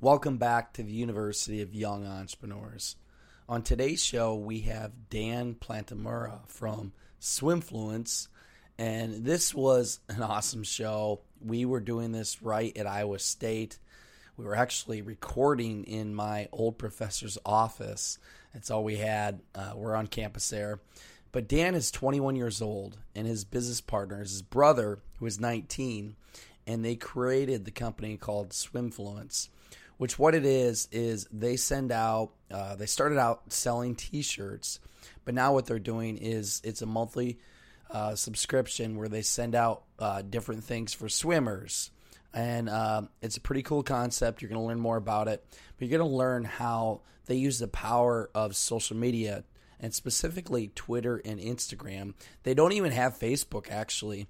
Welcome back to the University of Young Entrepreneurs. On today's show, we have Dan Plantamura from Swimfluence, and this was an awesome show. We were doing this right at Iowa State. We were actually recording in my old professor's office. That's all we had. Uh, we're on campus there. But Dan is 21 years old, and his business partner is his brother, who is 19, and they created the company called Swimfluence which what it is is they send out uh, they started out selling t-shirts but now what they're doing is it's a monthly uh, subscription where they send out uh, different things for swimmers. And uh, it's a pretty cool concept. You're going to learn more about it but you're going to learn how they use the power of social media and specifically twitter and instagram. They don't even have facebook actually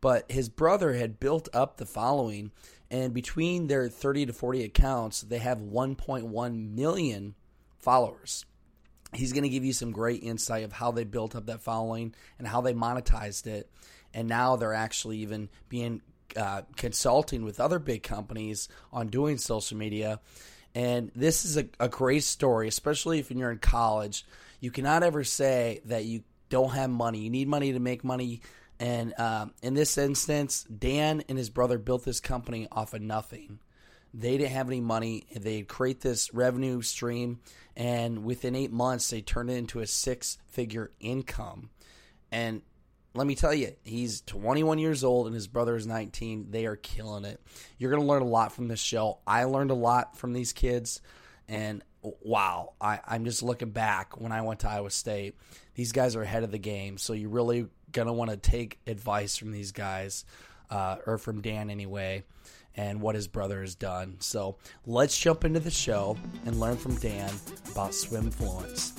but his brother had built up the following and between their 30 to 40 accounts, they have 1.1 million followers. He's going to give you some great insight of how they built up that following and how they monetized it. And now they're actually even being uh, consulting with other big companies on doing social media. And this is a, a great story, especially if you're in college. You cannot ever say that you don't have money. You need money to make money and um, in this instance, Dan and his brother built this company off of nothing. They didn't have any money. They'd create this revenue stream, and within eight months, they turned it into a six figure income. And let me tell you, he's 21 years old and his brother is 19. They are killing it. You're going to learn a lot from this show. I learned a lot from these kids, and wow, I, I'm just looking back when I went to Iowa State. These guys are ahead of the game, so you really gonna want to take advice from these guys, uh, or from Dan anyway, and what his brother has done. So let's jump into the show and learn from Dan about Swimfluence.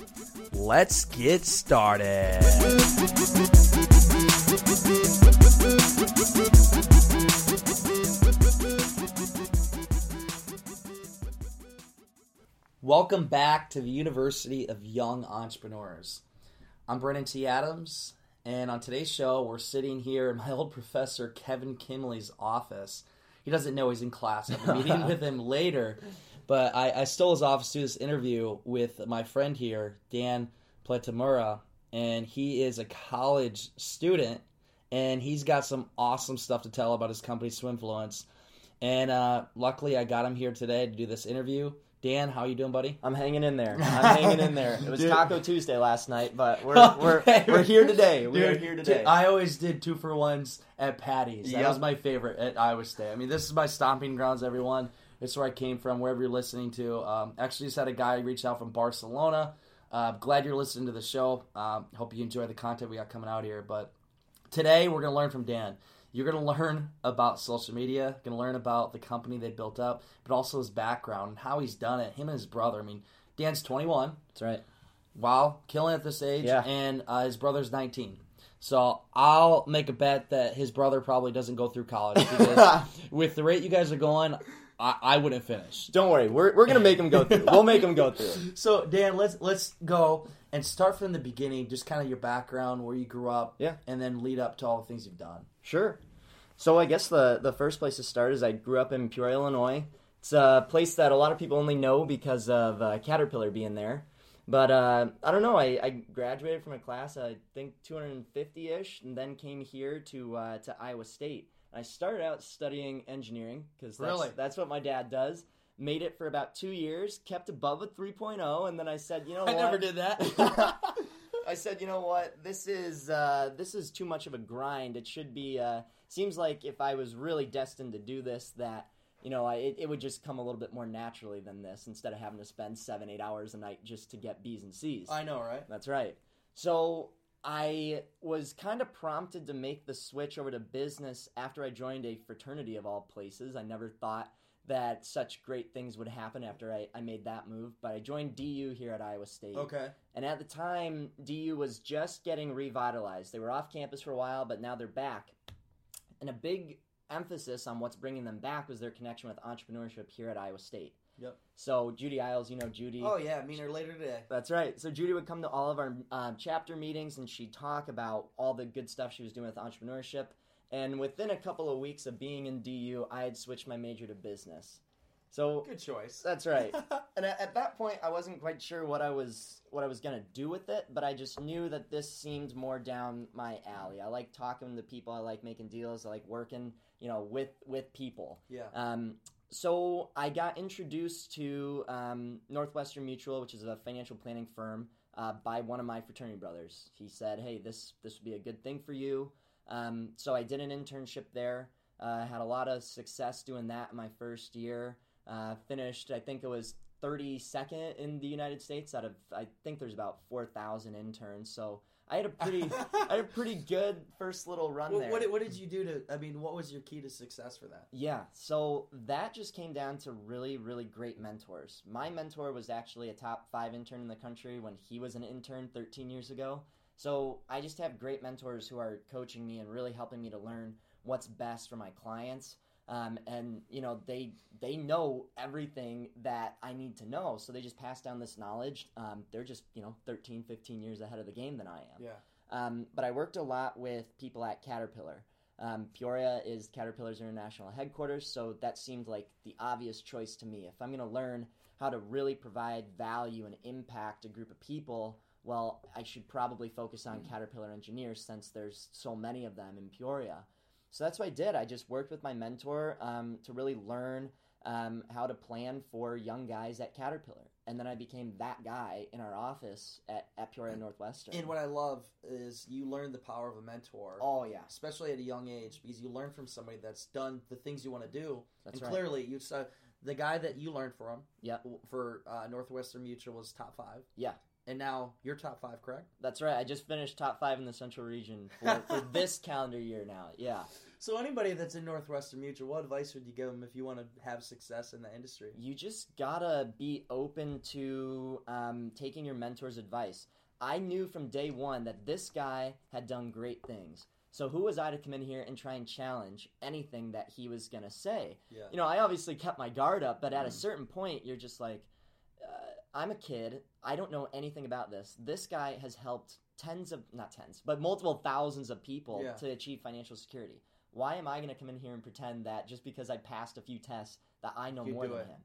Let's get started. Welcome back to the University of Young Entrepreneurs. I'm Brandon T. Adams, and on today's show, we're sitting here in my old professor Kevin Kimley's office. He doesn't know he's in class. Be meeting with him later. But I, I stole his office to do this interview with my friend here, Dan Plantamura, and he is a college student, and he's got some awesome stuff to tell about his company, Swimfluence. And uh, luckily, I got him here today to do this interview. Dan, how you doing, buddy? I'm hanging in there. I'm hanging in there. It was Dude. Taco Tuesday last night, but we're we're, we're here today. We are here today. Dude, I always did two for ones at Patty's. That yep. was my favorite at Iowa State. I mean, this is my stomping grounds, everyone. It's where I came from, wherever you're listening to. Um, actually, just had a guy reach out from Barcelona. Uh, glad you're listening to the show. Um, hope you enjoy the content we got coming out here. But today, we're going to learn from Dan. You're going to learn about social media, going to learn about the company they built up, but also his background and how he's done it. Him and his brother. I mean, Dan's 21. That's right. Wow, killing at this age. Yeah. And uh, his brother's 19. So I'll make a bet that his brother probably doesn't go through college because with the rate you guys are going, I, I wouldn't finish. Don't worry, we're, we're gonna make him go through. We'll make him go through. So Dan, let's let's go and start from the beginning, just kind of your background, where you grew up, yeah, and then lead up to all the things you've done. Sure. So I guess the the first place to start is I grew up in Peoria, Illinois. It's a place that a lot of people only know because of uh, Caterpillar being there. But uh, I don't know. I, I, graduated from a class, I think 250 ish, and then came here to uh, to Iowa State. I started out studying engineering because that's, really? that's what my dad does. Made it for about two years, kept above a 3.0, and then I said, you know I what? I never did that. I said, you know what? This is uh, this is too much of a grind. It should be. Uh, seems like if I was really destined to do this, that you know, I, it, it would just come a little bit more naturally than this instead of having to spend seven, eight hours a night just to get B's and C's. I know, right? That's right. So I was kind of prompted to make the switch over to business after I joined a fraternity of all places. I never thought that such great things would happen after I, I made that move. But I joined DU here at Iowa State. Okay. And at the time, DU was just getting revitalized. They were off campus for a while, but now they're back. And a big emphasis on what's bringing them back was their connection with entrepreneurship here at Iowa State. Yep. So Judy Eyles, you know Judy. Oh yeah, I meet her later today. That's right. So Judy would come to all of our um, chapter meetings and she'd talk about all the good stuff she was doing with entrepreneurship. And within a couple of weeks of being in DU, I had switched my major to business. So Good choice. that's right. and at, at that point, I wasn't quite sure what I was what I was gonna do with it, but I just knew that this seemed more down my alley. I like talking to people. I like making deals. I like working, you know, with with people. Yeah. Um, so I got introduced to um, Northwestern Mutual, which is a financial planning firm, uh, by one of my fraternity brothers. He said, "Hey, this this would be a good thing for you." Um, so I did an internship there. Uh, had a lot of success doing that in my first year. Uh, finished, I think it was 32nd in the United States out of I think there's about 4,000 interns. So I had a pretty I had a pretty good first little run Well, there. what, what did you do to? I mean, what was your key to success for that? Yeah, so that just came down to really, really great mentors. My mentor was actually a top five intern in the country when he was an intern 13 years ago. So I just have great mentors who are coaching me and really helping me to learn what's best for my clients. Um, and you know they they know everything that I need to know, so they just pass down this knowledge. Um, they're just you know 13, 15 years ahead of the game than I am. Yeah. Um, but I worked a lot with people at Caterpillar. Um, Peoria is Caterpillar's international headquarters, so that seemed like the obvious choice to me. If I'm going to learn how to really provide value and impact a group of people, well, I should probably focus on Caterpillar engineers since there's so many of them in Peoria. So that's what I did. I just worked with my mentor um, to really learn um, how to plan for young guys at Caterpillar. And then I became that guy in our office at, at Peoria Northwestern. And what I love is you learn the power of a mentor. oh, yeah. especially at a young age, because you learn from somebody that's done the things you want to do. That's and right. clearly, you saw the guy that you learned from Yep. for uh, Northwestern Mutual was top five, Yeah. And now you're top five, correct? That's right. I just finished top five in the Central Region for, for this calendar year now. Yeah. So anybody that's in Northwestern Mutual, what advice would you give them if you want to have success in the industry? You just gotta be open to um, taking your mentor's advice. I knew from day one that this guy had done great things. So who was I to come in here and try and challenge anything that he was gonna say? Yeah. You know, I obviously kept my guard up, but at a certain point, you're just like, uh, I'm a kid. I don't know anything about this. This guy has helped tens of, not tens, but multiple thousands of people Yeah. to achieve financial security. Why am I going to come in here and pretend that just because I passed a few tests that I know You more than it. him?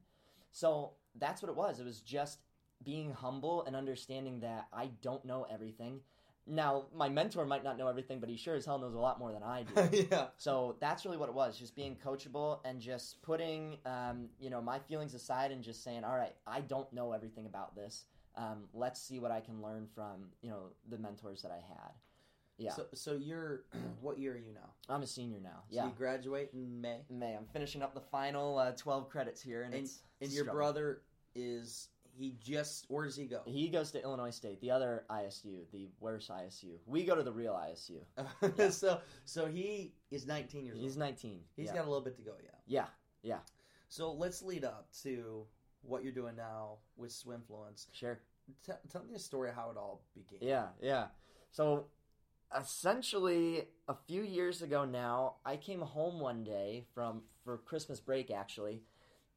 So that's what it was. It was just being humble and understanding that I don't know everything. Now, my mentor might not know everything, but he sure as hell knows a lot more than I do. yeah. So that's really what it was, just being coachable and just putting, um, you know, my feelings aside and just saying, all right, I don't know everything about this. Um, let's see what I can learn from, you know, the mentors that I had. Yeah, So, so you're what year are you now? I'm a senior now. So Yeah, you graduate in May, May. I'm finishing up the final uh, 12 credits here, and, and it's and your struggle. brother is he just where does he go? He goes to Illinois State, the other ISU, the worse ISU. We go to the real ISU. so so he is 19 years old. He's old. 19. He's yeah. got a little bit to go. Yeah. yeah, yeah, So let's lead up to what you're doing now with Swimfluence. sure. T- tell me a story of how it all began. Yeah, yeah. So essentially a few years ago now, I came home one day from for Christmas break actually,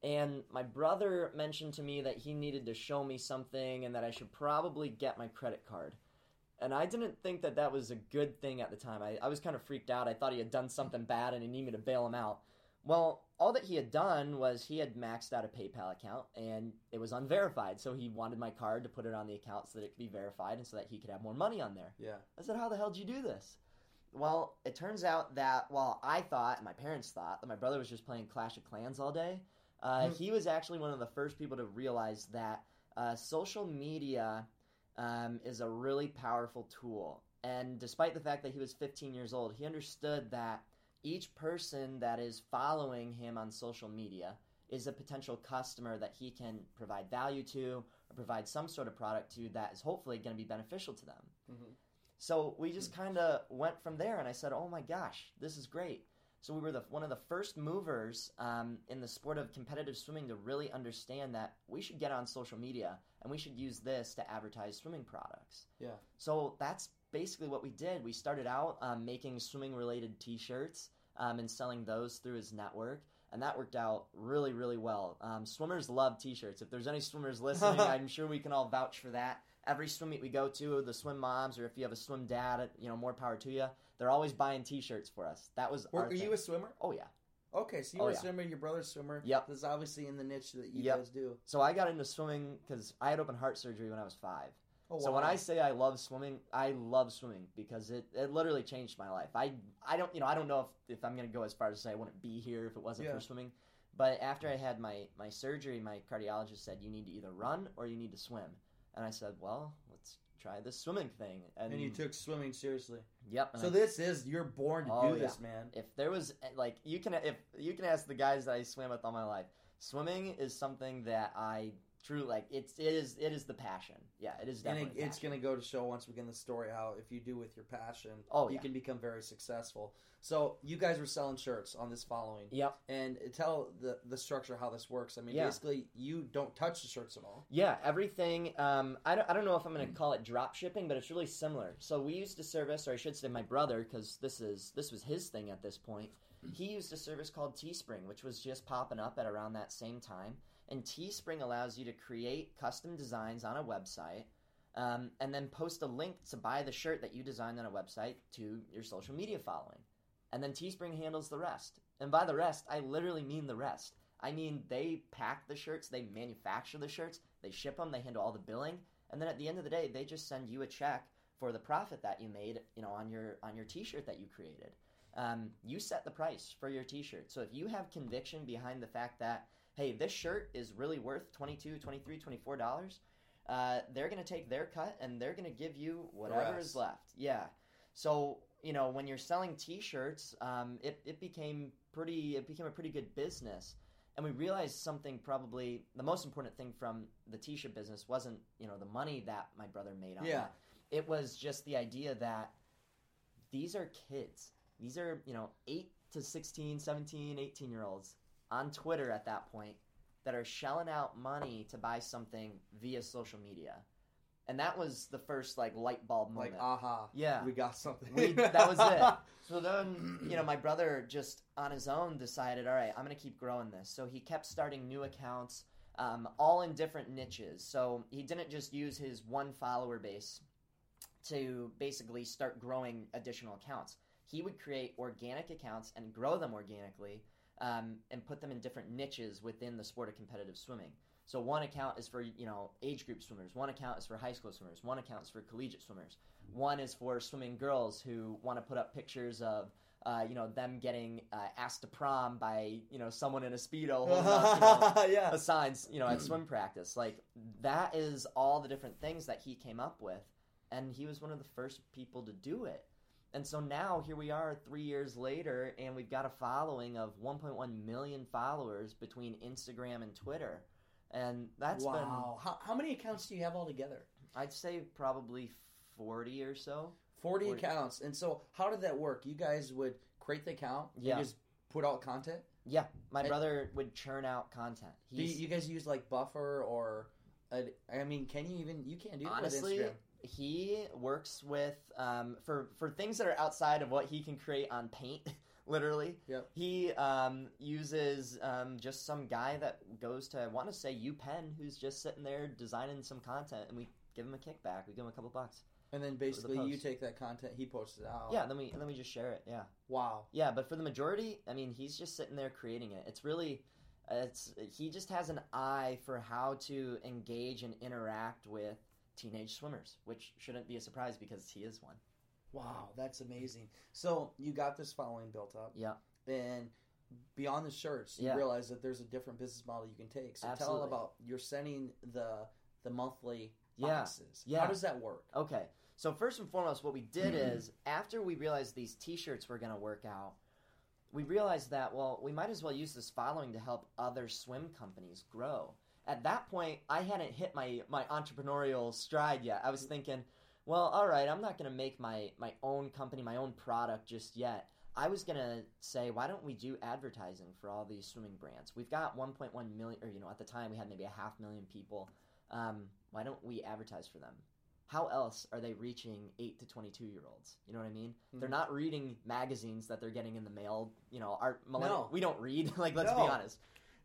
and my brother mentioned to me that he needed to show me something and that I should probably get my credit card. And I didn't think that that was a good thing at the time. I, I was kind of freaked out. I thought he had done something bad and he needed me to bail him out. Well, all that he had done was he had maxed out a PayPal account and it was unverified. So he wanted my card to put it on the account so that it could be verified and so that he could have more money on there. Yeah. I said, How the hell did you do this? Well, it turns out that while I thought, and my parents thought, that my brother was just playing Clash of Clans all day, uh, he was actually one of the first people to realize that uh, social media um, is a really powerful tool. And despite the fact that he was 15 years old, he understood that each person that is following him on social media is a potential customer that he can provide value to or provide some sort of product to that is hopefully going to be beneficial to them. So we just kind of went from there, and I said, "Oh my gosh, this is great." So we were the one of the first movers um, in the sport of competitive swimming to really understand that we should get on social media and we should use this to advertise swimming products. Yeah. So that's basically what we did. We started out um, making swimming related T-shirts um, and selling those through his network, and that worked out really, really well. Um, swimmers love T-shirts. If there's any swimmers listening, I'm sure we can all vouch for that. Every swim meet we go to, the swim moms, or if you have a swim dad, you know, more power to you. They're always buying T-shirts for us. That was Were, are you a swimmer? Oh yeah. Okay, so you Oh, were a yeah. swimmer, your brother's a swimmer. Yep. This is obviously in the niche that you Yep. guys do. So I got into swimming because I had open heart surgery when I was five. Oh, wow. So when. I say I love swimming, I love swimming because it, it literally changed my life. I I don't you know I don't know if, if I'm gonna go as far as to say I wouldn't be here if it wasn't Yeah. for swimming. But after I had my, my surgery, my cardiologist said you need to either run or you need to swim, and I said, well, let's try this swimming thing. And, And you took swimming seriously. yep. So I- this is you're born to Oh, do this, yeah. man. if there was eh, like you can if you can ask the guys that I swam with all my life, swimming is something that I truly like. It's it is it is the passion. Yeah, it is And definitely. it, it's going to go to show once we get the story how if you do with your passion, Oh, you yeah. can become very successful. So you guys were selling shirts on this following. Yep. And tell the the structure how this works. I mean, Yeah. basically, you don't touch the shirts at all. Yeah, everything. Um, I, don't, I don't know if I'm going to call it drop shipping, but it's really similar. So we used to service, or I should say, my brother, because this is this was his thing at this point. He used a service called Teespring, which was just popping up at around that same time. And Teespring allows you to create custom designs on a website, um, and then post a link to buy the shirt that you designed on a website to your social media following. And then Teespring handles the rest. And by the rest, I literally mean the rest. I mean, they pack the shirts, they manufacture the shirts, they ship them, they handle all the billing, and then at the end of the day, they just send you a check for the profit that you made, you know, on your on your T-shirt that you created. Um, you set the price for your T-shirt. So if you have conviction behind the fact that, hey, this shirt is really worth 22 23 24 dollars, uh, they're going to take their cut and they're going to give you whatever is left. Yeah. So you know, when you're selling T-shirts, um, it it became pretty it became a pretty good business, and we realized something probably the most important thing from the T-shirt business wasn't you know the money that my brother made on Yeah. that. It was just the idea that these are kids. These are you know eight to 16, 17, 18 year olds on Twitter at that point that are shelling out money to buy something via social media. And that was the first like light bulb moment. Like, aha, Yeah. we got something. We, that was it. So then, you know, my brother just on his own decided, all right, I'm going to keep growing this. So he kept starting new accounts, um, all in different niches. So he didn't just use his one follower base to basically start growing additional accounts. He would create organic accounts and grow them organically um, and put them in different niches within the sport of competitive swimming. So one account is for you know age group swimmers. One account is for high school swimmers. One account is for collegiate swimmers. One is for swimming girls who want to put up pictures of uh, you know them getting uh, asked to prom by you know someone in a speedo holding up, you know, yeah. a signs you know at swim practice. Like that is all the different things that he came up with, and he was one of the first people to do it. And so now here we are, three years later, and we've got a following of 1.1 million followers between Instagram and Twitter, and that's been wow. How, how many accounts do you have altogether? I'd say probably 40 or so. 40, 40. accounts. And so, how did that work? You guys would create the account Yeah. just put out content? Yeah, my And- brother would churn out content. Do you, you guys use like Buffer or. uh, I mean, can you even. You can't do that honestly, with Instagram. He works with um, for for things that are outside of what he can create on Paint. Literally, Yep. he um, uses um, just some guy that goes to I want to say UPenn, who's just sitting there designing some content, and we give him a kickback. We give him a couple bucks. And then basically, you take that content, he posts it out. Yeah, then we then we just share it. Yeah. Wow. Yeah, but for the majority, I mean, he's just sitting there creating it. It's really, it's he just has an eye for how to engage and interact with teenage swimmers, which shouldn't be a surprise because he is one. Wow, that's amazing. So you got this following built up, Yeah, and beyond the shirts, you Yeah. realize that there's a different business model you can take. So tell Absolutely. about you're sending the the monthly boxes. Yeah. How does that work? Okay. So first and foremost, what we did is after we realized these T-shirts were going to work out, we realized that well, we might as well use this following to help other swim companies grow. At that point, I hadn't hit my my entrepreneurial stride yet. I was thinking, well, all right, I'm not going to make my my own company, my own product just yet. I was gonna say, why don't we do advertising for all these swimming brands? We've got 1.1 million, or you know, at the time we had maybe a half million people. Um, why don't we advertise for them? How else are they reaching eight to 22 year olds? You know what I mean? Mm-hmm. They're not reading magazines that they're getting in the mail. You know, our millenn- No. we don't read. like, let's No. be honest.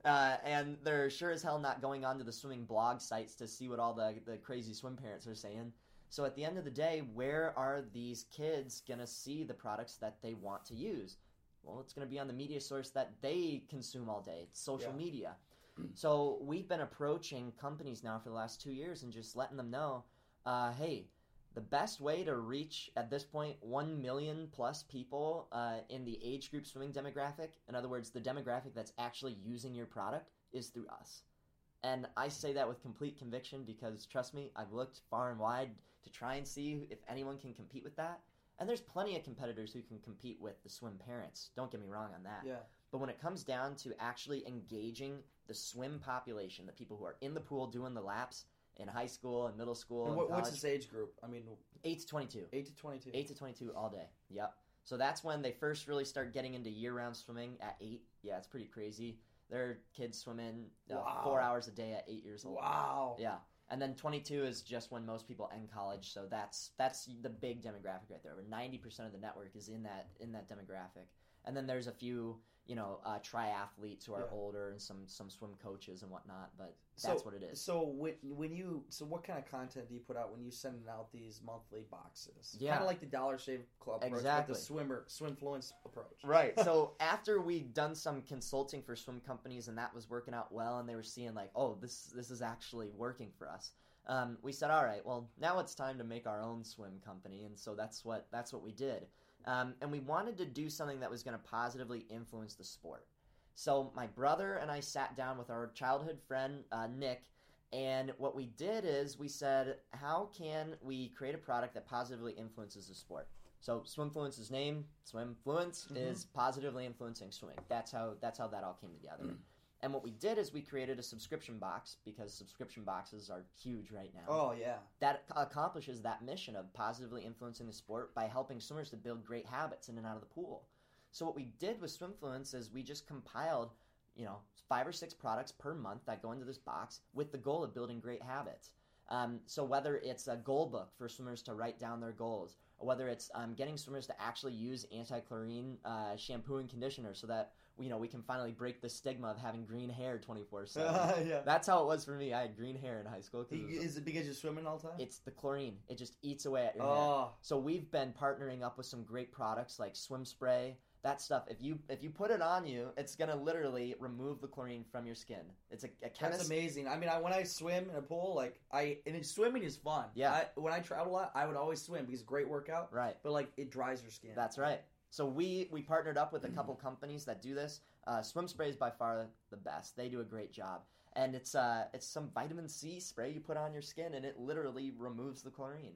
Uh, and they're sure as hell not going onto the swimming blog sites to see what all the, the crazy swim parents are saying. So at the end of the day, where are these kids going to see the products that they want to use? Well, it's going to be on the media source that they consume all day. It's social Yeah. media. So we've been approaching companies now for the last two years and just letting them know, uh, hey, the best way to reach at this point one million plus people uh, in the age group swimming demographic, in other words, the demographic that's actually using your product, is through us. And I say that with complete conviction because trust me, I've looked far and wide to try and see if anyone can compete with that. And there's plenty of competitors who can compete with the swim parents. Don't get me wrong on that. Yeah. But when it comes down to actually engaging the swim population, the people who are in the pool doing the laps in high school and middle school And what, what's this age group? I mean, 8 to 22. eight to twenty-two. 8 to 22 all day. Yep. So that's when they first really start getting into year-round swimming at 8. Yeah, it's pretty crazy. There are kids swimming uh, Wow. 4 hours a day at 8 years old. Wow. Yeah. And then 22 is just when most people end college, so that's that's the big demographic right there. Over 90% of the network is in that in that demographic. And then there's a few, you know, uh, triathletes who are Yeah. older and some some swim coaches and whatnot. But So- that's what it is. So when when you so what kind of content do you put out when you send out these monthly boxes? Yeah. kind of like the Dollar Shave Club approach, Exactly. but the swimmer swimfluence approach. Right. So after we'd done some consulting for swim companies and that was working out well, and they were seeing like, oh, this this is actually working for us. Um, we said, all right, well, now it's time to make our own swim company, and so that's what that's what we did. Um, and we wanted to do something that was going to positively influence the sport. So my brother and I sat down with our childhood friend uh, Nick, and what we did is we said, how can we create a product that positively influences the sport? So Swimfluence's name, Swimfluence, is positively influencing swimming. That's how that's how that all came together. And what we did is we created a subscription box because subscription boxes are huge right now Oh yeah. that accomplishes that mission of positively influencing the sport by helping swimmers to build great habits in and out of the pool. So what we did with Swimfluence is we just compiled, you know, five or six products per month that go into this box with the goal of building great habits. Um, so whether it's a goal book for swimmers to write down their goals, or whether it's um, getting swimmers to actually use anti-chlorine uh, shampoo and conditioner, so that you know we can finally break the stigma of having green hair twenty four seven. yeah. That's how it was for me. I had green hair in high school. 'cause it was- Is it because you're swimming all the time? it's the chlorine. It just eats away at your hair. oh. So we've been partnering up with some great products like swim spray. That stuff, if you if you put it on you, it's gonna literally remove the chlorine from your skin. It's a, a That's amazing. I mean, I, when I swim in a pool, like I and it's, swimming is fun. Yeah. I, when I travel a lot, I would always swim because it's a great workout. Right. But like it dries your skin. That's right. So we we partnered up with a couple companies that do this. Uh, swim spray is by far the best. They do a great job, and it's uh it's some vitamin C spray you put on your skin, and it literally removes the chlorine.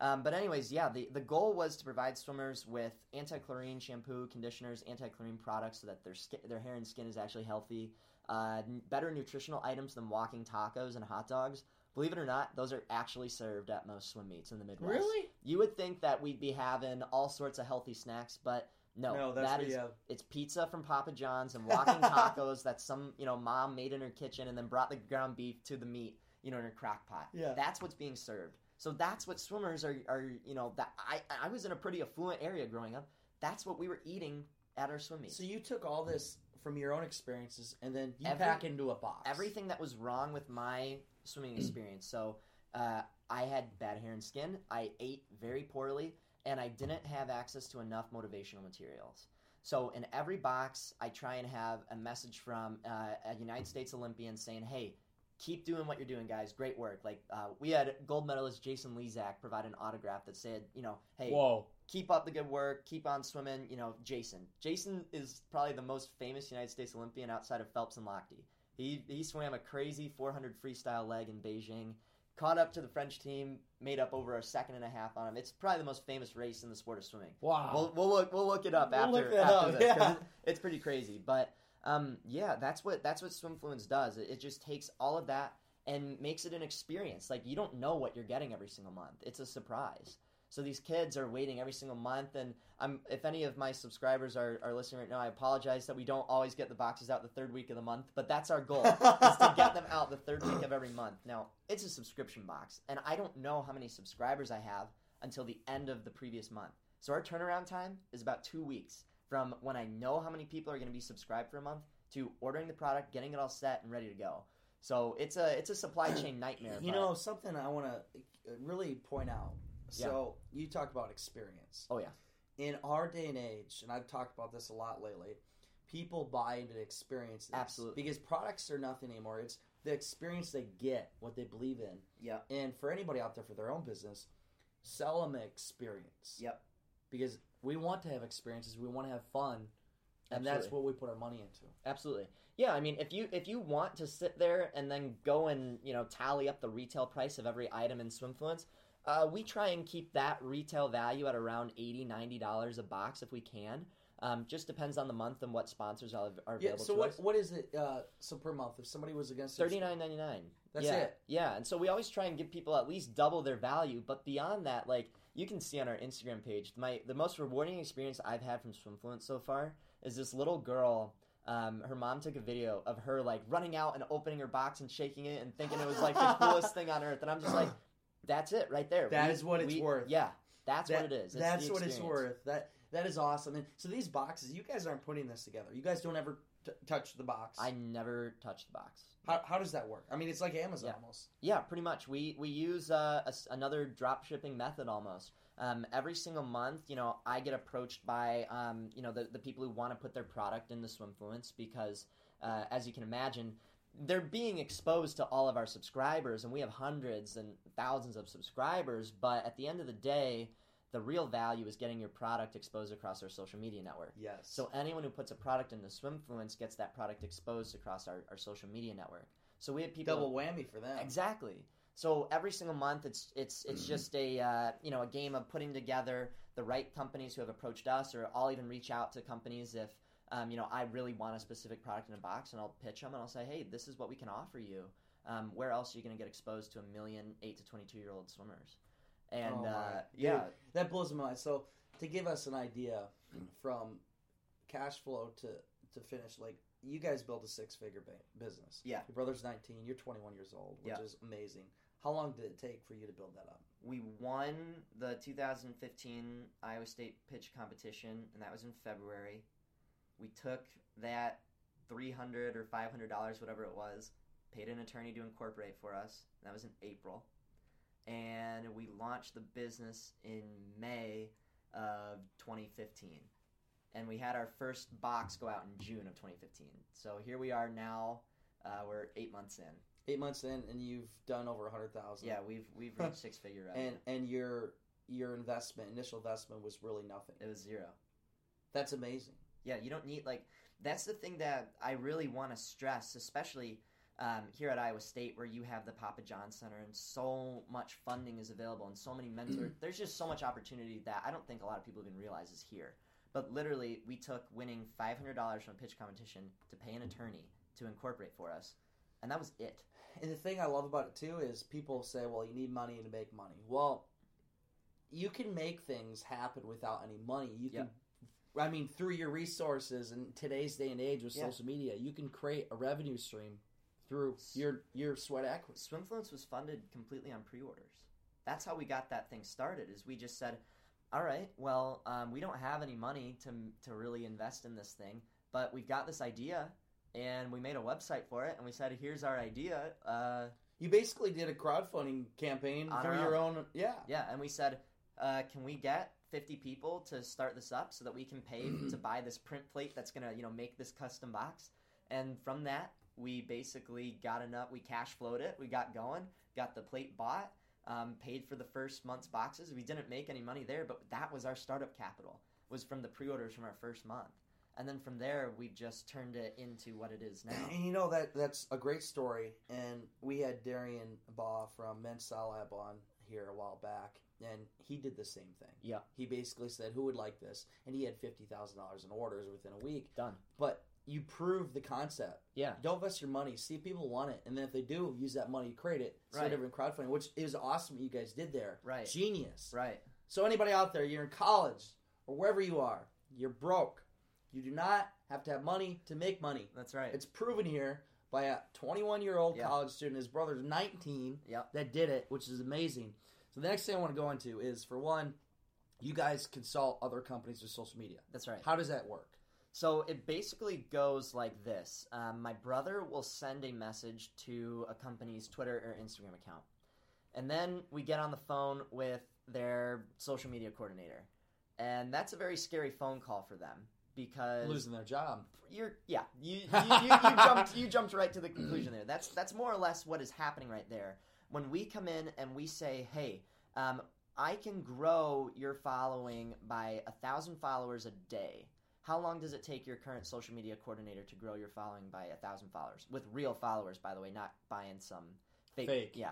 Um, but anyways, yeah, the, the goal was to provide swimmers with anti-chlorine shampoo, conditioners, anti-chlorine products so that their skin, their hair and skin is actually healthy. Uh, better nutritional items than walking tacos and hot dogs. Believe it or not, those are actually served at most swim meets in the Midwest. Really? You would think that we'd be having all sorts of healthy snacks, but no, No, that's that is have. it's pizza from Papa John's and walking tacos that some you know mom made in her kitchen and then brought the ground beef to the meat you know in her crock pot. Yeah. that's what's being served. So that's what swimmers are are you know that I I was in a pretty affluent area growing up. That's what we were eating at our swim meets. So you took all this from your own experiences and then you Every- pack into a box. everything that was wrong with my swimming experience. So uh, I had bad hair and skin. I ate very poorly, and I didn't have access to enough motivational materials. So in every box, I try and have a message from uh, a United States Olympian saying, "Hey." Keep doing what you're doing, guys. Great work. Like uh, we had gold medalist Jason Lezak provide an autograph that said, you know, hey, Whoa. keep up the good work, keep on swimming. You know, Jason. Jason is probably the most famous United States Olympian outside of Phelps and Lochte. He he swam a crazy 400 freestyle leg in Beijing, caught up to the French team, made up over a second and a half on him. It's probably the most famous race in the sport of swimming. Wow. We'll, we'll look we'll look it up We'll after, after up, this yeah. it- it's pretty crazy. But um, yeah, that's what that's what Swimfluence does. It, it just takes all of that and makes it an experience. Like you don't know what you're getting every single month. It's a surprise. So these kids are waiting every single month, and I'm if any of my subscribers are, are listening right now, I apologize that we don't always get the boxes out the third week of the month, but that's our goal is to get them out the third week of every month. Now it's a subscription box, and I don't know how many subscribers I have until the end of the previous month. So our turnaround time is about two weeks from when I know how many people are going to be subscribed for a month to ordering the product, getting it all set and ready to go. So it's a it's a supply chain nightmare. You but- know, something I want to uh, really point out. So you talk about experience. oh yeah, In our day and age, and I've talked about this a lot lately, people buy into experiences. Absolutely. Because products are nothing anymore. It's the experience they get, what they believe in. yeah, And for anybody out there for their own business, sell them experience. yep. Because we want to have experiences, we want to have fun, and that's what we put our money into. Absolutely. Yeah, I mean if you if you want to sit there and then go and, you know, tally up the retail price of every item in Swimfluence, uh, we try and keep that retail value at around 80 $90 a box if we can. Um, just depends on the month and what sponsors are, are Yeah. available So to what us. what is it? Uh, so per month, if somebody was against Thirty nine ninety nine. That's yeah. it? Yeah, and so we always try and give people at least double their value. But beyond that, like you can see on our Instagram page, my the most rewarding experience I've had from Swimfluence so far is this little girl. Um, her mom took a video of her like running out and opening her box and shaking it and thinking it was like the coolest thing on earth. And I'm just like, that's it right there. That That is what it's worth. Yeah, that's That- what it is. It's that's what it's worth. That that is awesome. And so these boxes, you guys aren't putting this together. You guys don't ever t- touch the box. I never touch the box. how, how does that work? I mean, it's like Amazon Yeah. almost. Yeah, pretty much. We we use uh, a another drop shipping method almost. Um, every single month, you know, I get approached by um, you know the, the people who want to put their product in the Swimfluence because, uh, as you can imagine, they're being exposed to all of our subscribers, and we have hundreds and thousands of subscribers. But at the end of the day, the real value is getting your product exposed across our social media network. Yes. So anyone who puts a product into Swimfluence gets that product exposed across our, our social media network. So we have people double whammy for them. Exactly. So every single month, it's it's it's just a uh, you know a game of putting together the right companies who have approached us, or I'll even reach out to companies if um, you know I really want a specific product in a box, and I'll pitch them and I'll say, hey, this is what we can offer you. Um, where else are you going to get exposed to a million eight to twenty two year old swimmers? And Oh, uh, Dude, yeah, that blows my mind. So to give us an idea from cash flow to to finish, like you guys built a six figure ba- business. Yeah. Your brother's nineteen. You're 21 years old, which Yeah. is amazing. How long did it take for you to build that up? we won the 2015 Iowa State pitch competition, and that was in February. We took that 300 or 500 dollars, whatever it was, paid an attorney to incorporate for us. That was in April, and we launched the business in May of 2015. And we had our first box go out in June of 2015. So here we are now. Uh, we're eight months in. Eight months in, and you've done over a hundred thousand. Yeah, we've we've reached six figure revenue. and and your your investment, initial investment, was really nothing. it was zero. That's amazing. Yeah, you don't need like that's the thing that I really want to stress, especially um, here at Iowa State, where you have the Pappajohn Center and so much funding is available and so many mentors. There's just so much opportunity that I don't think a lot of people even realize is here. But literally, we took winning five hundred dollars from a pitch competition to pay an attorney to incorporate for us, and that was it. And the thing I love about it too is people say, "Well, you need money to make money." Well, you can make things happen without any money. You can, I mean, through your resources in today's day and age with Yeah. social media, you can create a revenue stream through your your sweat equity. Swimfluence was funded completely on pre-orders. That's how we got that thing started. Is we just said, "All right, well, um, we don't have any money to to really invest in this thing, but we've got this idea, and we made a website for it, and we said, here's our idea." Uh, You basically did a crowdfunding campaign through your own. Yeah, yeah, and we said, uh, "Can we get 50 people to start this up so that we can pay to buy this print plate that's gonna, you know, make this custom box?" And from that, we basically got enough. We cash flowed it. We got going. Got the plate bought. Um, paid for the first month's boxes. We didn't make any money there, but that was our startup capital. Was from the pre-orders from our first month, and then from there we just turned it into what it is now. And you know that that's a great story. And we had Darian Baugh from Men's Lab on here a while back, and he did the same thing. Yeah, He basically said, "Who would like this?" And he had fifty thousand dollars in orders within a week. done. But you prove the concept. Yeah, Don't invest your money. See if people want it, and then if they do, use that money to create it. Instead Right. of in crowdfunding, which is awesome. What you guys did there, Right. Genius. right. So anybody out there, you're in college or wherever you are, you're broke. You do not have to have money to make money. That's right. It's proven here by a 21 year old Yeah. college student. His brother's 19 Yep. that did it, which is amazing. So the next thing I want to go into is for one, you guys consult other companies with social media. That's right. How does that work? So it basically goes like this um, My brother will send a message to a company's Twitter or Instagram account. And then we get on the phone with their social media coordinator. And that's a very scary phone call for them because Losing their job. you're yeah you you, you, you jumped you jumped right to the conclusion there. That's that's more or less what is happening right there. When we come in and we say, hey, um, I can grow your following by a thousand followers a day. How long does it take your current social media coordinator to grow your following by a thousand followers with real followers, by the way, not buying some fake? Fake. Yeah.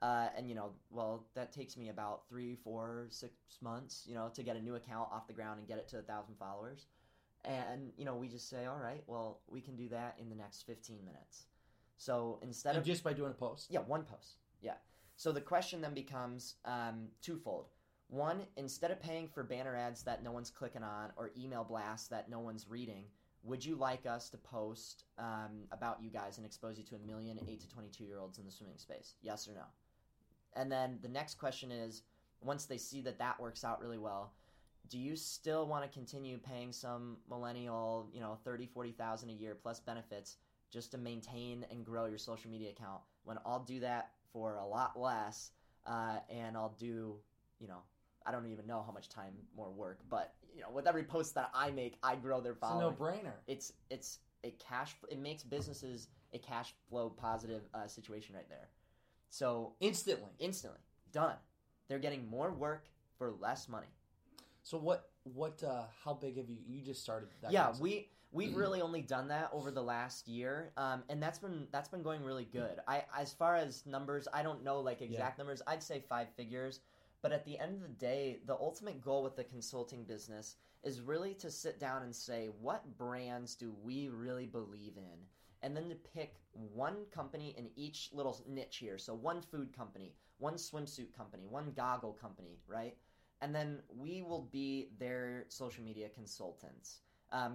Uh, and you know, well, that takes me about three, four, six months, you know, to get a new account off the ground and get it to a thousand followers. And you know, we just say, all right, well, we can do that in the next fifteen minutes. So instead And of just by doing a post. yeah, one post. Yeah. So the question then becomes um, twofold. One, instead of paying for banner ads that no one's clicking on or email blasts that no one's reading, would you like us to post um, about you guys and expose you to a million 8 to 22 year olds in the swimming space? Yes or no? And then the next question is once they see that that works out really well, do you still want to continue paying some millennial, you know, 30, 40,000 a year plus benefits just to maintain and grow your social media account when I'll do that for a lot less uh, and I'll do, you know, I don't even know how much time more work, but you know, with every post that I make, I grow their It's a following. no brainer. It's it's a cash. It makes businesses a cash flow positive uh, situation right there. So Instantly. instantly done. They're getting more work for less money. So what what uh how big have you you just started that yeah, concept. we we've really only done that over the last year, um, and that's been that's been going really good. I as far as numbers, I don't know like exact numbers. I'd say five figures, but at the end of the day, the ultimate goal with the consulting business is really to sit down and say what brands do we really believe in, and then to pick one company in each little niche here. So one food company, one swimsuit company, one goggle company, right? and then we will be their social media consultants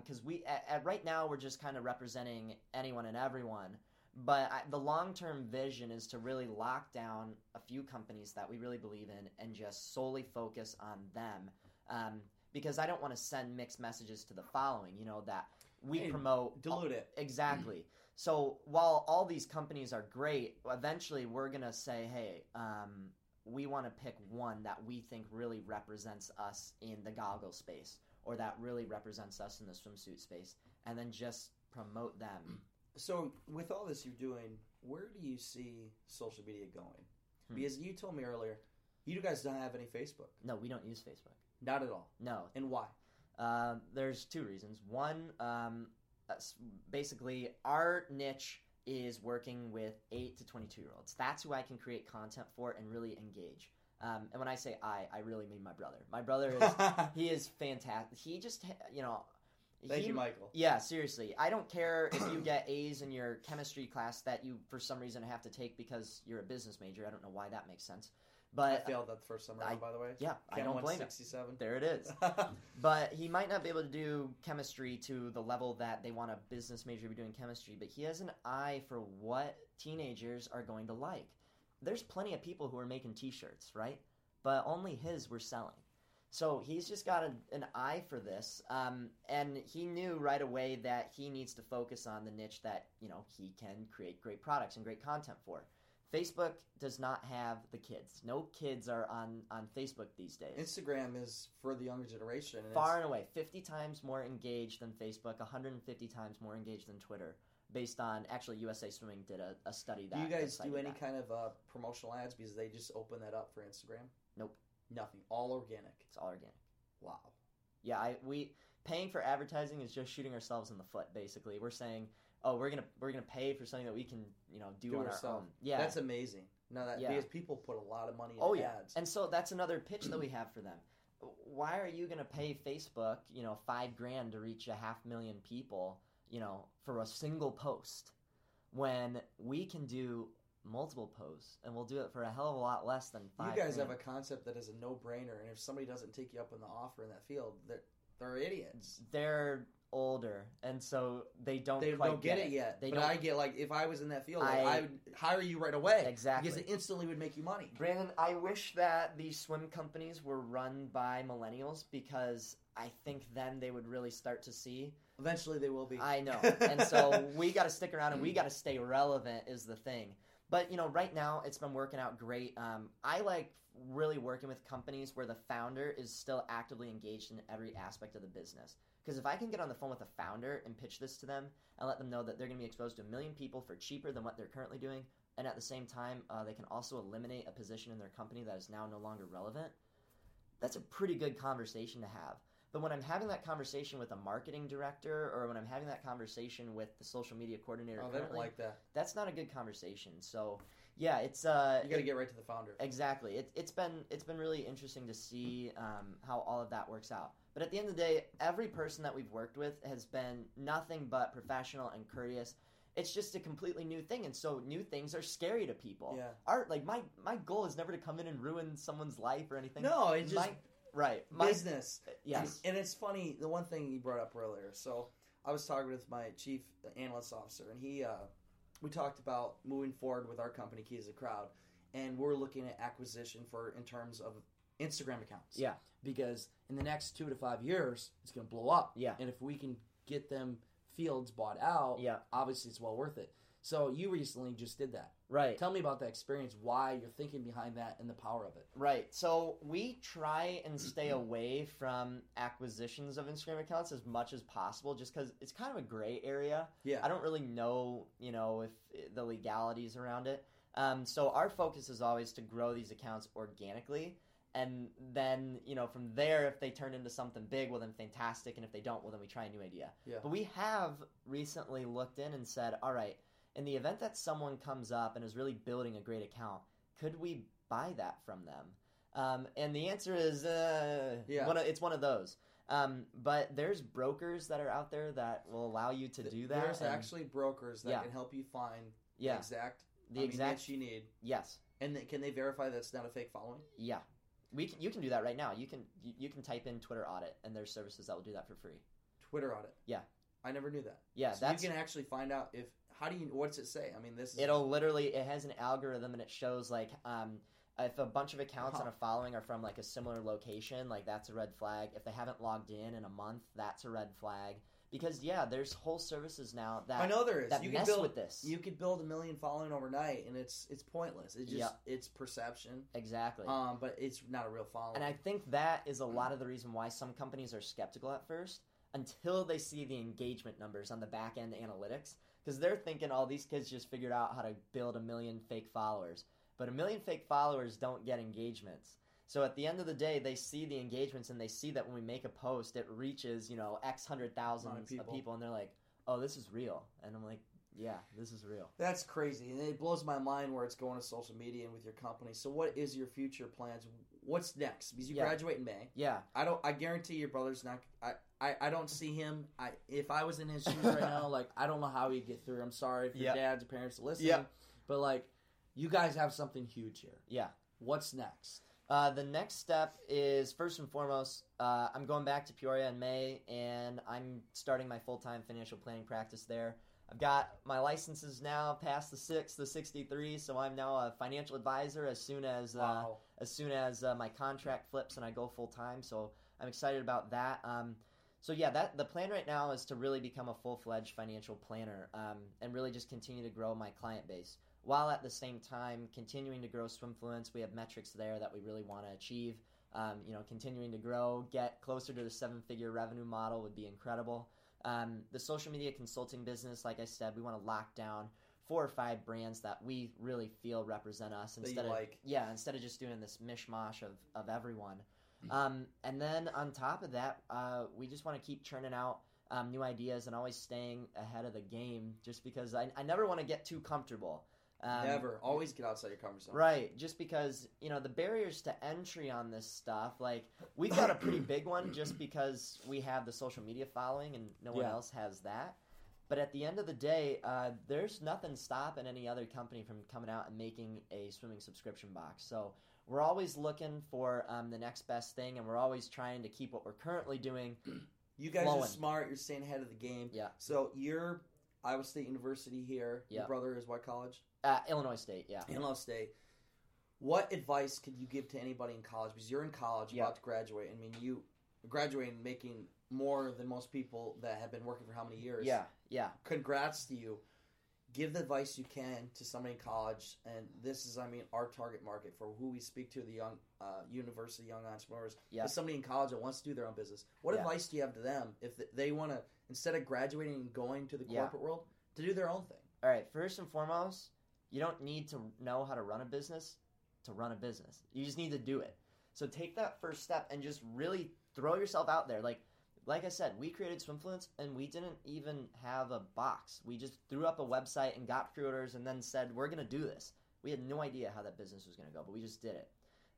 because we at, at right now we're just kind of representing anyone and everyone but I, the long-term vision is to really lock down a few companies that we really believe in and just solely focus on them um, because i don't want to send mixed messages to the following you know that we Hey, promote dilute it. Exactly. So while all these companies are great, eventually we're gonna say, hey, um, we want to pick one that we think really represents us in the goggle space, or that really represents us in the swimsuit space, and then just promote them. So with all this you're doing, where do you see social media going? Hmm. Because you told me earlier, you guys don't have any Facebook. No, we don't use Facebook. Not at all. No, And why? Um, there's two reasons. One, um, basically, our niche is working with 8 to 22 year olds. That's who I can create content for and really engage. Um, and when I say I, I really mean my brother. My brother is he is fantastic. He just you know. Thank he- you, Michael. Yeah, seriously. I don't care if you get A's in your chemistry class that you for some reason have to take because you're a business major. I don't know why that makes sense. But I failed that the first summer, I- by the way. yeah, I don't blame it. 67. there it is. But he might not be able to do chemistry to the level that they want a business major to be doing chemistry, but he has an eye for what teenagers are going to like. There's plenty of people who are making t shirts, right? But only his were selling. So he's just got a, an eye for this, um, and he knew right away that he needs to focus on the niche that you know he can create great products and great content for. Facebook does not have the kids. No kids are on on Facebook these days Instagram is for the younger generation. And far and away 50 times more engaged than facebook 150 times more engaged than twitter based on actually usa swimming did a, a study that do you guys do any that. kind of uh, promotional ads because they just open that up for Instagram? Nope. Nothing. All organic. it's all organic Wow. yeah i we paying for advertising is just shooting ourselves in the foot basically we're saying oh we're gonna we're gonna pay for something that we can you know do, Do on it our own yeah That's amazing. No, that Yeah. because people put a lot of money in Oh yeah, ads. and so that's another pitch that we have for them. Why are you going to pay Facebook, you know, five grand to reach a half million people, you know, for a single post, when we can do multiple posts, and we'll do it for a hell of a lot less than You five. guys have a concept that is a no-brainer, and if somebody doesn't take you up on the offer in that field, they're they're idiots. They're older, and so they don't. They quite don't get it yet. They but don't. I get like if I was in that field, I- I, would hire you right away. Exactly. because it instantly would make you money. Brandon, I wish that these swim companies were run by millennials because I think then they would really start to see. Eventually, they will be. I know. And so we got to stick around and we got to stay relevant, is the thing. But, you know, right now it's been working out great. Um, I like really working with companies where the founder is still actively engaged in every aspect of the business. Because if I can get on the phone with a founder and pitch this to them and let them know that they're going to be exposed to a million people for cheaper than what they're currently doing, and at the same time, uh, they can also eliminate a position in their company that is now no longer relevant, that's a pretty good conversation to have. But when I'm having that conversation with a marketing director or when I'm having that conversation with the social media coordinator, oh, they don't like that. that's not a good conversation. So, yeah, it's uh, You got to get right to the founder. Exactly. It, it's been it's been really interesting to see um, how all of that works out. But at the end of the day, every person that we've worked with has been nothing but professional and courteous. It's just a completely new thing, and so new things are scary to people. Yeah. Art like my my goal is never to come in and ruin someone's life or anything. No, it's just My- right. My, business. Yes. And it's funny, the one thing you brought up earlier. So I was talking with my chief analyst officer, and he, uh, we talked about moving forward with our company, Keys the Crowd, and we're looking at acquisition for in terms of Instagram accounts. Yeah. Because in the next two to five years, it's going to blow up. Yeah. And if we can get them fields bought out, Yeah. obviously it's well worth it. So you recently just did that. Right. Tell me about that experience, why you're thinking behind that, and the power of it. Right. So we try and stay away from acquisitions of Instagram accounts as much as possible just because it's kind of a gray area. Yeah. I don't really know, you know, if the legalities around it. Um, so our focus is always to grow these accounts organically. And then, you know, from there, if they turn into something big, well, then fantastic. And if they don't, well, then we try a new idea. Yeah. But we have recently looked in and said, all right, in the event that someone comes up and is really building a great account, could we buy that from them? Um, and the answer is, uh, Yeah. one of, it's one of those. Um, but there's brokers that are out there that will allow you to do that. There's and- actually brokers that Yeah. can help you find Yeah. the exact The I exact- niche you need. yes, And th- can they verify that's not a fake following? yeah. We can, you can do that right now. You can you, you can type in Twitter audit, and there's services that will do that for free. Twitter audit. Yeah. I never knew that. Yeah, so that's you can actually find out if how do you what's it say? I mean, this is it'll literally it has an algorithm and it shows like um if a bunch of accounts and a following are from like a similar location like that's a red flag if they haven't logged in in a month that's a red flag because yeah there's whole services now that I know there is. that you mess can build with this You could build a million following overnight, and it's it's pointless. It's just Yeah. it's perception. exactly Um, but it's not a real following. and I think that is a lot of the reason why some companies are skeptical at first until they see the engagement numbers on the back end analytics because they're thinking all these kids just figured out how to build a million fake followers. But a million fake followers don't get engagements. So at the end of the day they see the engagements and they see that when we make a post it reaches you know x hundred thousands of people and they're like oh this is real. And i'm like yeah this is real. That's crazy, and it blows my mind where it's going to social media and with your company. So, what is your future plans? What's next? Because you Yeah. graduate in May. yeah I don't. I guarantee your brother's not. I, I. I don't see him. I. If I was in his shoes right now, like I don't know how he'd get through. I'm sorry if your Yeah. dads or parents are listening. Yeah. But like, you guys have something huge here. yeah What's next? Uh, the next step is first and foremost, uh, I'm going back to Peoria in May, and I'm starting my full time financial planning practice there. I've got my licenses now past the six, the 63, so I'm now a financial advisor as soon as uh, as soon as uh, my contract flips and I go full time. So I'm excited about that. Um, so yeah, that the plan right now is to really become a full fledged financial planner um, and really just continue to grow my client base while at the same time continuing to grow Swimfluence. We have metrics there that we really want to achieve. Um, you know, continuing to grow, get closer to the seven figure revenue model would be incredible. Um, the social media consulting business, like I said, we want to lock down four or five brands that we really feel represent us instead of like. yeah instead of just doing this mishmash of, of everyone. Um, and then on top of that uh, we just want to keep churning out um, new ideas and always staying ahead of the game just because i, I never want to get too comfortable um, Never. Always get outside your comfort zone. Right, just because you know the barriers to entry on this stuff. Like we've got a pretty big one, just because we have the social media following and no one Yeah. else has that. But at the end of the day, uh, there's nothing stopping any other company from coming out and making a swimming subscription box. So we're always looking for um, the next best thing, and we're always trying to keep what we're currently doing. You guys are smart. You're staying ahead of the game. Yeah. So you're Iowa State University here. Yeah. Your brother is what college? Uh, Illinois State, yeah. Illinois State. What advice could you give to anybody in college? Because you're in college, you're Yeah. about to graduate. I mean, you graduating making more than most people that have been working for how many years? Yeah, yeah. Congrats to you. Give the advice you can to somebody in college, and this is, I mean, our target market for who we speak to, the young uh, university young entrepreneurs. Yeah. Is somebody in college that wants to do their own business. What Yeah. advice do you have to them if they want to, instead of graduating and going to the Yeah. corporate world, to do their own thing? All right, first and foremost, you don't need to know how to run a business to run a business. You just need to do it. So take that first step and just really throw yourself out there. Like like I said, we created Swimfluence and we didn't even have a box. We just threw up a website and got pre-orders and then said we're going to do this. We had no idea how that business was going to go, but we just did it.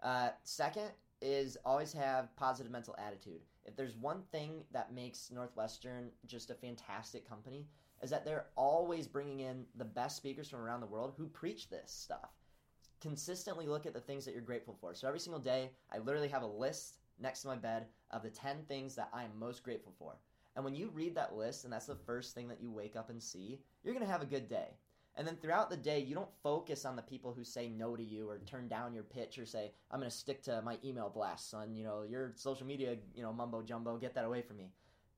Uh, second is always have positive mental attitude. If there's one thing that makes Northwestern just a fantastic company, is that they're always bringing in the best speakers from around the world who preach this stuff. Consistently look at the things that you're grateful for. So every single day, I literally have a list next to my bed of the 10 things that I am most grateful for. And when you read that list and that's the first thing that you wake up and see, you're going to have a good day. And then throughout the day, you don't focus on the people who say no to you or turn down your pitch or say, I'm going to stick to my email blast, son. You know, your social media, you know, mumbo jumbo, get that away from me.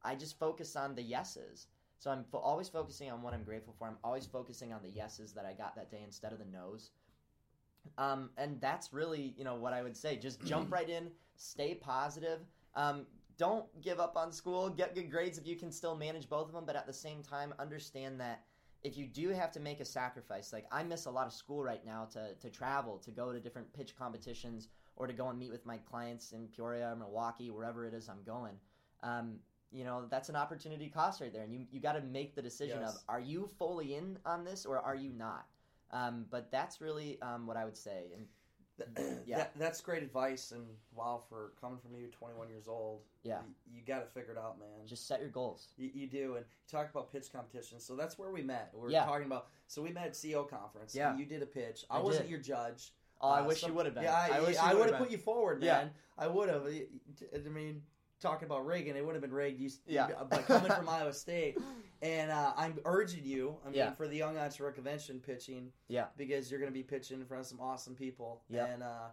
I just focus on the yeses. So I'm fo- always focusing on what I'm grateful for. I'm always focusing on the yeses that I got that day instead of the nos. Um, and that's really, you know, what I would say. Just jump right in, stay positive. Um, don't give up on school. Get good grades if you can still manage both of them. But at the same time, understand that if you do have to make a sacrifice, like I miss a lot of school right now to, to travel, to go to different pitch competitions, or to go and meet with my clients in Peoria or Milwaukee, wherever it is I'm going. Um, you know, that's an opportunity cost right there. And you, you got to make the decision Yes. of are you fully in on this or are you not? Um, but that's really um, what I would say. And Yeah. That, that's great advice, and wow, for coming from you, 21 years old, Yeah. you, you got it figured out, man. just set your goals. You, you do, and you talk about pitch competitions. So that's where we met. We were Yeah. talking about. So we met at CEO conference. Yeah. and you did a pitch. I, I wasn't did. your judge. Oh, I Uh, wish some- you would have been. Yeah, I, wish I would would've put you forward, Yeah. man. I would have. I mean, talking about rigging, it would have been rigged. You, Yeah. but coming from Iowa State, and uh, I'm urging you. I mean, Yeah. for the Young Entrepreneur Convention pitching, Yeah. because you're going to be pitching in front of some awesome people. Yeah. And uh,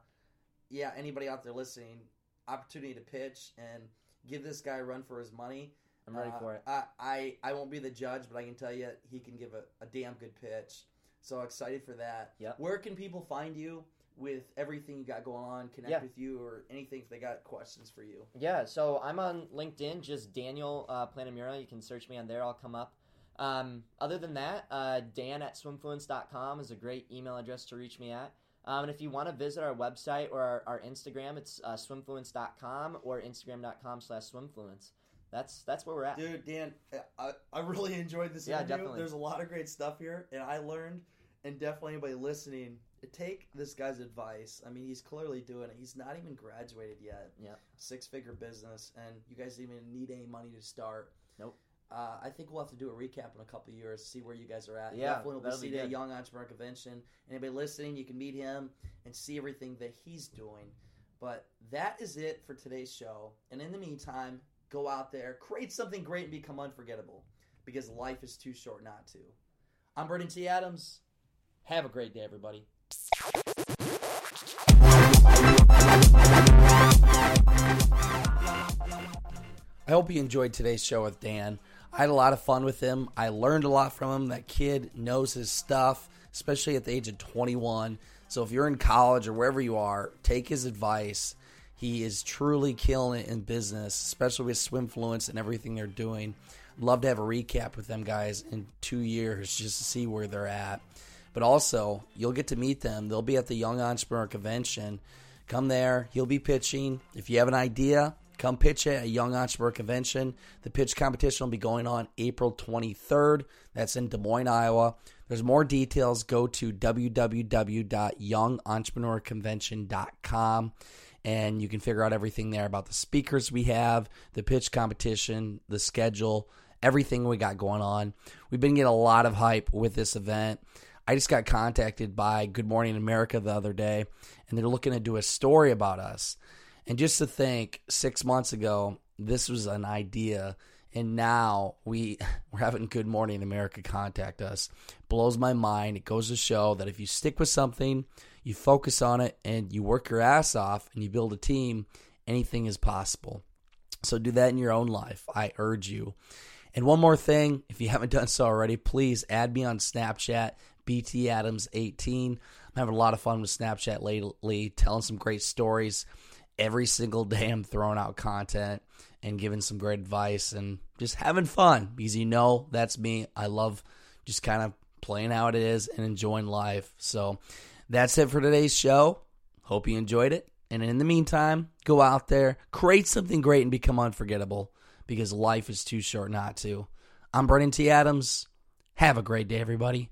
yeah, anybody out there listening, opportunity to pitch and give this guy a run for his money. I'm ready Uh, for it. I, I I won't be the judge, but I can tell you he can give a, a damn good pitch. So excited for that. Yep. Where can people find you with everything you got going on? Connect Yeah. with you or anything if they got questions for you. Yeah, so I'm on LinkedIn, just Daniel uh, Planamura. You can search me on there, I'll come up. Um, other than that, uh, Dan at swimfluence.com is a great email address to reach me at. Um, and if you want to visit our website or our, our Instagram, it's uh, swimfluence.com or instagram.com slash swimfluence. That's that's where we're at. Dude, Dan, I, I really enjoyed this Yeah, interview. definitely. There's a lot of great stuff here, and I learned, and definitely anybody listening, take this guy's advice. I mean, he's clearly doing it. He's not even graduated yet. Yeah. Six figure business, and you guys didn't even need any money to start. Nope. Uh, I think we'll have to do a recap in a couple of years, see where you guys are at. Yeah, Definitely will be that'll be see the. Young Entrepreneur Convention. Anybody listening, you can meet him and see everything that he's doing. But that is it for today's show. And in the meantime, go out there, create something great, and become unforgettable because life is too short not to. I'm Brandon T. Adams. Have a great day, everybody. I hope you enjoyed today's show with Dan. I had a lot of fun with him. I learned a lot from him. That kid knows his stuff, especially at the age of 21. So if you're in college or wherever you are, take his advice. He is truly killing it in business, especially with Swimfluence and everything they're doing. Love to have a recap with them guys in two years just to see where they're at. But also, you'll get to meet them. They'll be at the Young Entrepreneur Convention. Come there. He'll be pitching. If you have an idea, come pitch it at a Young Entrepreneur Convention. The pitch competition will be going on April 23rd. That's in Des Moines, Iowa. There's more details. Go to www.youngentrepreneurs.convention.com and you can figure out everything there about the speakers we have, the pitch competition, the schedule, everything we got going on. We've been getting a lot of hype with this event. I just got contacted by Good Morning America the other day, and they're looking to do a story about us. And just to think, six months ago, this was an idea, and now we we're having Good Morning America contact us. Blows my mind. It goes to show that if you stick with something, you focus on it, and you work your ass off, and you build a team, anything is possible. So do that in your own life. I urge you. And one more thing, if you haven't done so already, please add me on Snapchat, BT Adams 18. I'm having a lot of fun with Snapchat lately, telling some great stories. Every single day, I'm throwing out content and giving some great advice and just having fun because you know that's me. I love just kind of playing how it is and enjoying life. So that's it for today's show. Hope you enjoyed it. And in the meantime, go out there, create something great, and become unforgettable because life is too short not to. I'm Brandon T. Adams. Have a great day, everybody.